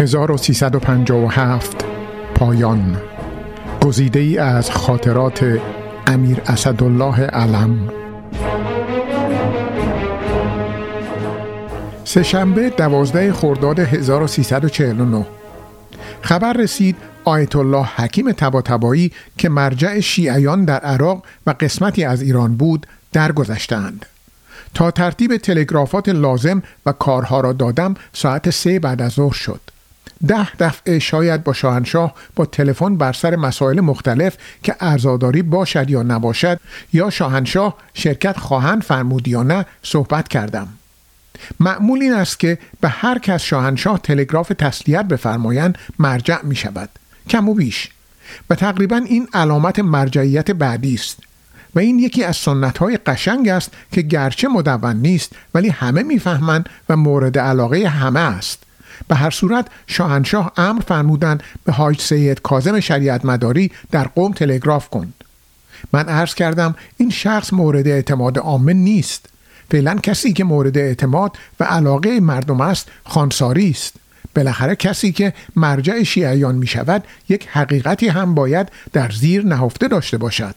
1357 پایان گزیده ای از خاطرات امیر اسدالله علم سهشنبه دوازده خرداد 1349 خبر رسید آیت الله حکیم تباتبایی که مرجع شیعیان در عراق و قسمتی از ایران بود درگذشتند. تا ترتیب تلگرافات لازم و کارها را دادم ساعت سه بعد از ظهر شد. ده دفعه شاید با شاهنشاه با تلفن بر سر مسائل مختلف که ارزاداری باشد یا نباشد یا شاهنشاه شرکت خواهند فرمود یا نه صحبت کردم. معمول این است که به هر کس شاهنشاه تلگراف تسلیت بفرمایند مرجع می شود. کم و بیش. و تقریبا این علامت مرجعیت بعدی است. و این یکی از سنت های قشنگ است که گرچه مدون نیست ولی همه می‌فهمند و مورد علاقه همه است. به هر صورت شاهنشاه امر فرمودند به حاج سید کازم شریعت مداری در قوم تلگراف کن من عرض کردم این شخص مورد اعتماد عامه نیست. فعلا کسی که مورد اعتماد و علاقه مردم است خانساری است. بالاخره کسی که مرجع شیعیان می شود یک حقیقتی هم باید در زیر نهفته داشته باشد.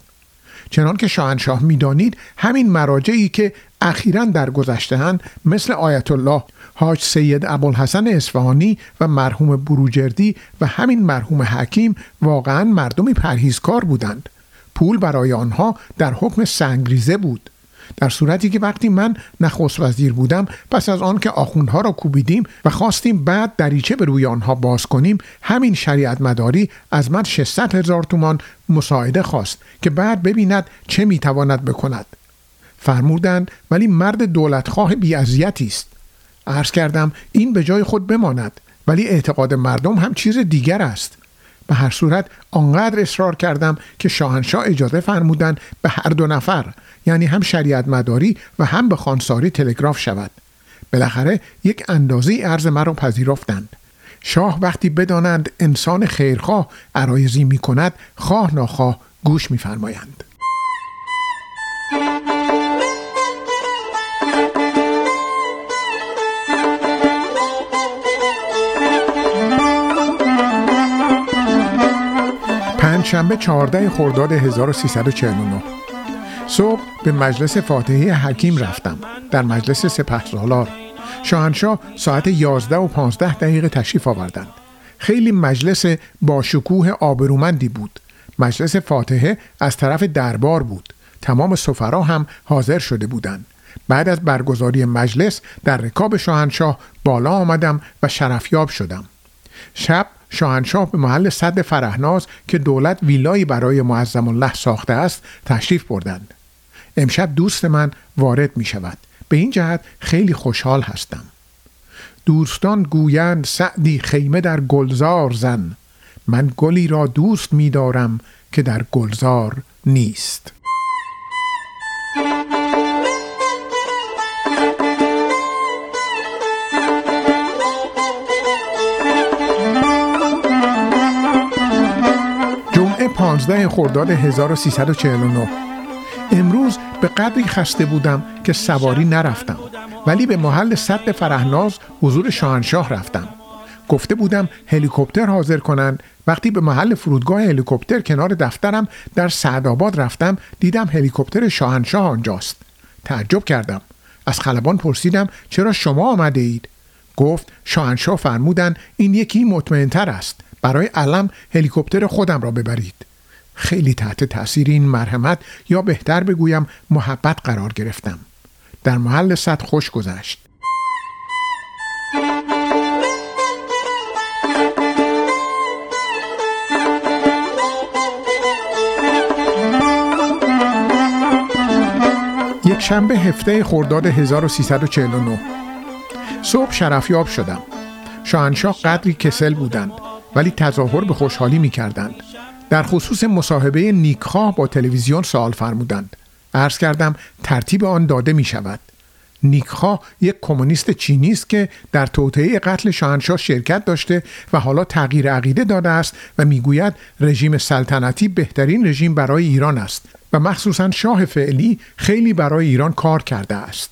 چنان که شاهنشاه می‌دانید همین مراجعی که اخیرا در گذشتهاند مثل آیت الله حاج سید ابوالحسن اصفهانی و مرحوم بروجردی و همین مرحوم حکیم واقعا مردمی پرهیزکار بودند. پول برای آنها در حکم سنگریزه بود. در صورتی که وقتی من نخست وزیر بودم پس از آن که آخوندها را کوبیدیم و خواستیم بعد دریچه به روی آنها باز کنیم همین شریعت مداری از من 600 هزار تومان مساعده خواست که بعد ببیند چه می‌تواند بکند. فرمودند ولی مرد دولتخواه بیعذیتی است. عرض کردم این به جای خود بماند ولی اعتقاد مردم هم چیز دیگر است. به هر صورت آنقدر اصرار کردم که شاهنشاه اجازه فرمودند به هر دو نفر یعنی هم شریعت مداری و هم به خانساری تلگراف شود بالاخره یک اندازه ارز مرا پذیرفتند شاه وقتی بدانند انسان خیرخواه عرایزی می کند خواه ناخواه گوش میفرمایند. پنجشنبه 14 خرداد 1349 صبح به مجلس فاتحه حکیم رفتم. در مجلس سپه سالار. شاهنشاه ساعت 11 و 15 دقیقه تشریف آوردند. خیلی مجلس با شکوه آبرومندی بود. مجلس فاتحه از طرف دربار بود. تمام سفرا هم حاضر شده بودند. بعد از برگزاری مجلس در رکاب شاهنشاه بالا آمدم و شرفیاب شدم. شب شاهنشاه به محل صد فرهناز که دولت ویلایی برای معظم الله ساخته است تشریف بردند. امشب دوست من وارد می شود. به این جهت خیلی خوشحال هستم. دوستان گویند سعدی خیمه در گلزار زن. من گلی را دوست می دارم که در گلزار نیست. جمعه 15 خرداد 1349 امروز به قدری خسته بودم که سواری نرفتم ولی به محل صد فرهناز حضور شاهنشاه رفتم. گفته بودم هلیکوپتر حاضر کنند. وقتی به محل فرودگاه هلیکوپتر کنار دفترم در سعدآباد رفتم دیدم هلیکوپتر شاهنشاه آنجاست. تعجب کردم. از خلبان پرسیدم چرا شما آمده اید؟ گفت شاهنشاه فرمودن این یکی مطمئنتر است. برای علم هلیکوپتر خودم را ببرید. خیلی تحت تاثیر این مرحمت یا بهتر بگویم محبت قرار گرفتم. در محل صد خوش گذشت. یک شنبه هفته خرداد 1349 صبح شرفیاب شدم. شاهنشاه قدری کسل بودند ولی تظاهر به خوشحالی می کردند در خصوص مصاحبه نیکخواه با تلویزیون سوال فرمودند. عرض کردم ترتیب آن داده می شود نیکخواه یک کمونیست چینی است که در توطئه قتل شاهنشاه شرکت داشته و حالا تغییر عقیده داده است و می‌گوید رژیم سلطنتی بهترین رژیم برای ایران است و مخصوصا شاه فعلی خیلی برای ایران کار کرده است.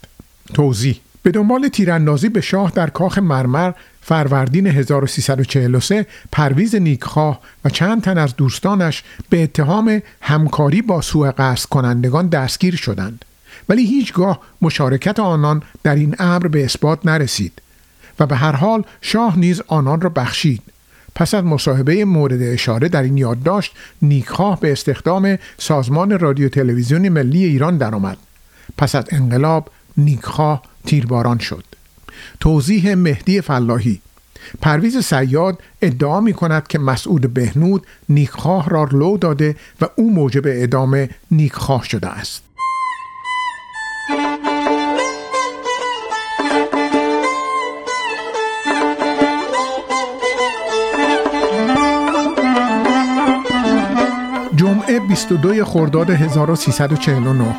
توضیح به دنبال تیراندازی به شاه در کاخ مرمر فروردین 1343 پرویز نیکخواه و چند تن از دوستانش به اتهام همکاری با سوء قصد کنندگان دستگیر شدند. ولی هیچگاه مشارکت آنان در این امر به اثبات نرسید و به هر حال شاه نیز آنان را بخشید. پس از مصاحبه مورد اشاره در این یادداشت نیکخواه به استخدام سازمان رادیو تلویزیون ملی ایران درآمد. پس از انقلاب نیکخواه تیرباران شد. توضیح مهدی فلاحی. پرویز سیاد ادعا می کند که مسعود بهنود نیکخواه را لو داده و او موجب اعدام نیکخواه شده است. جمعه 22 خرداد 1349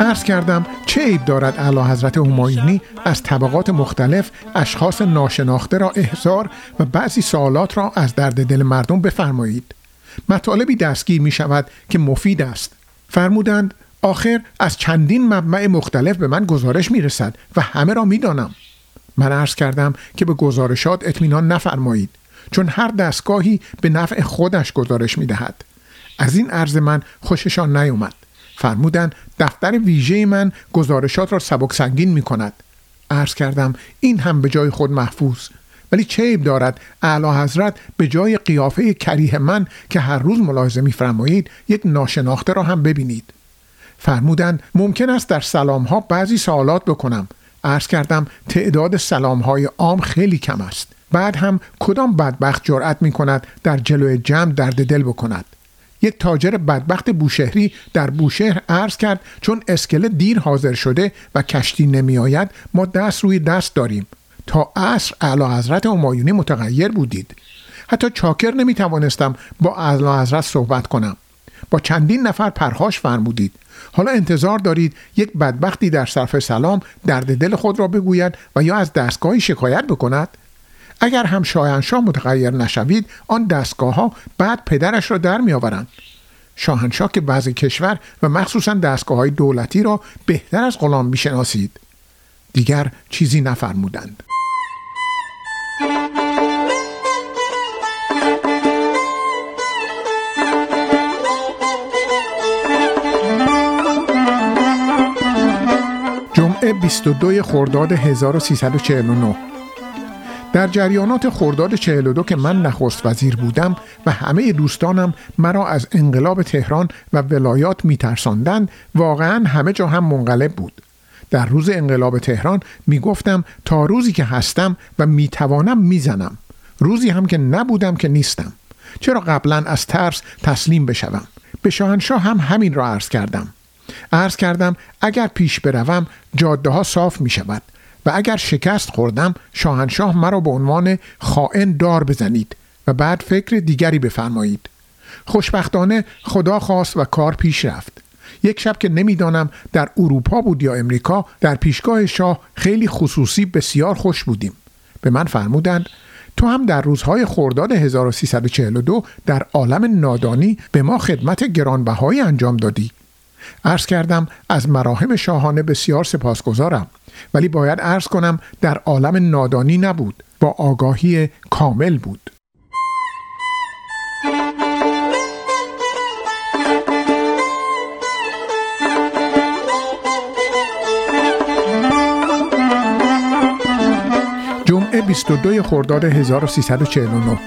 عرض کردم چه عیب دارد اعلی حضرت همایونی از طبقات مختلف اشخاص ناشناخته را احضار و بعضی سوالات را از درد دل مردم بفرمایید مطالبی دستگیر می شود که مفید است فرمودند آخر از چندین مبمع مختلف به من گزارش می رسد و همه را می دانم. من عرض کردم که به گزارشات اطمینان نفرمایید چون هر دستگاهی به نفع خودش گزارش می دهد. از این عرض من خوششان نیومد فرمودند دفتر ویژه من گزارشات را سبک سنگین می کند عرض کردم این هم به جای خود محفوظ. ولی چه عیب دارد اعلی حضرت به جای قیافه کریه من که هر روز ملاحظه میفرمایید یک ناشناخته را هم ببینید. فرمودند ممکن است در سلام ها بعضی سوالات بکنم. عرض کردم تعداد سلام های عام خیلی کم است. بعد هم کدام بدبخت جرأت می کند در جلوی جمع درد دل بکند؟ یک تاجر بدبخت بوشهری در بوشهر عرض کرد چون اسکله دیر حاضر شده و کشتی نمی آید ما دست روی دست داریم. تا عصر اعلی حضرت همایونی متغیر بودید. حتی چاکر نمی توانستم با اعلی حضرت صحبت کنم. با چندین نفر پرهاش فرمودید حالا انتظار دارید یک بدبختی در صرف سلام درد دل خود را بگوید و یا از دستگاهی شکایت بکند؟ اگر هم شاهنشاه متغیر نشوید آن دستگاه ها بعد پدرش را در می آورند شاهنشاه که بعضی کشور و مخصوصا دستگاه های دولتی را بهتر از غلام می شناسید دیگر چیزی نفرمودند. جمعه 22 خرداد 1349 در جریانات خرداد 42 که من نخست وزیر بودم و همه دوستانم مرا از انقلاب تهران و ولایات میترساندند واقعا همه جا هم منقلب بود. در روز انقلاب تهران می‌گفتم تا روزی که هستم و می‌توانم می‌زنم. روزی هم که نبودم که نیستم. چرا قبلا از ترس تسلیم بشوم؟ به شاهنشاه هم همین را عرض کردم. عرض کردم اگر پیش بروم جاده ها صاف می شود و اگر شکست خوردم شاهنشاه مرا به عنوان خائن دار بزنید و بعد فکر دیگری بفرمایید. خوشبختانه خدا خواست و کار پیش رفت. یک شب که نمی‌دانم در اروپا بود یا امریکا در پیشگاه شاه خیلی خصوصی بسیار خوش بودیم. به من فرمودند تو هم در روزهای خرداد 1342 در عالم نادانی به ما خدمت گرانبهایی انجام دادی. عرض کردم از مراهم شاهانه بسیار سپاسگزارم. ولی باید عرض کنم در عالم نادانی نبود. با آگاهی کامل بود. جمعه 22 خرداد 1349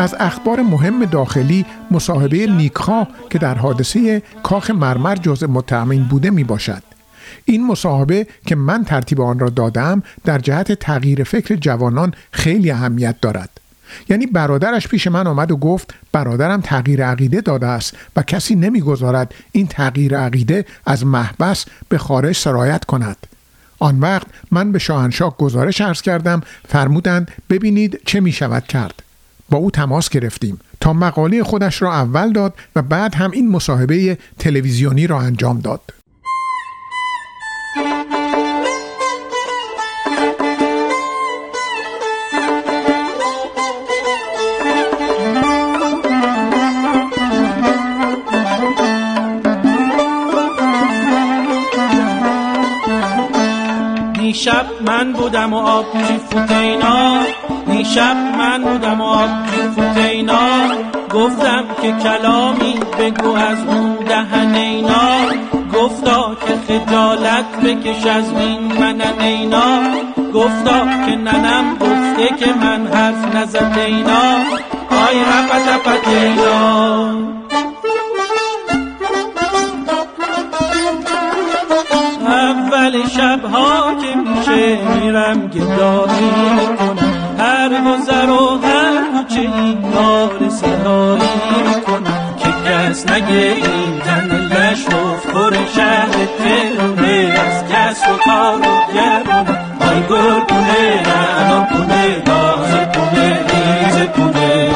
از اخبار مهم داخلی مصاحبه نیکخا که در حادثه کاخ مرمر جزء متهمین بوده می باشد. این مصاحبه که من ترتیب آن را دادم در جهت تغییر فکر جوانان خیلی اهمیت دارد. یعنی برادرش پیش من آمد و گفت برادرم تغییر عقیده داده است و کسی نمی‌گذارد این تغییر عقیده از محبس به خارج سرایت کند. آن وقت من به شاهنشاه گزارش عرض کردم فرمودند ببینید چه می شود کرد. با او تماس گرفتیم تا مقاله خودش را اول داد و بعد هم این مصاحبه تلویزیونی را انجام داد. دیشب من بودم و آب فوتینا دیشب من بودم آب فوتینا گفتم که کلامی بگو از اون دهن اینا. گفتا که خجالت بکش از این من اینا. گفتا که ننم گفته که من حرف نزد اینا. آی رفت اینا. اول شبها که میشه میرم گدایی می‌کنم. هر گذر و هر کوچه این کار صدایی می‌کنم. که کس نگه این تن و شهر ترونه از کس و کار و گرونه آی گل کنه رنان کنه تازه کنه ریزه کنه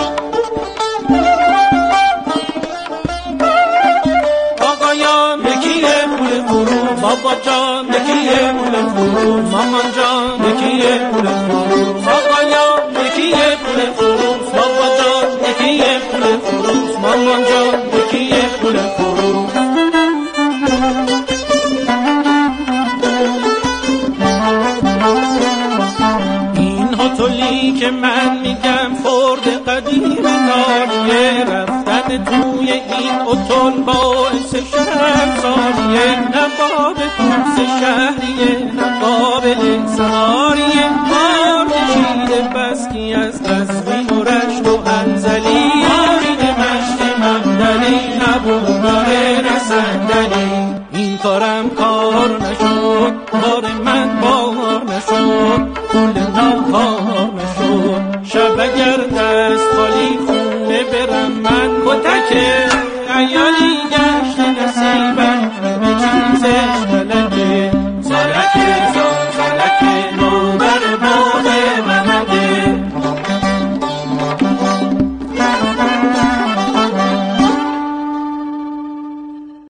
آقایان یکیه پول فرو بابا جان یکیه پول فرو مامان جان یکیه پول فرو این اتول باعث شهر ساریه نباب توس شهریه نباب ساریه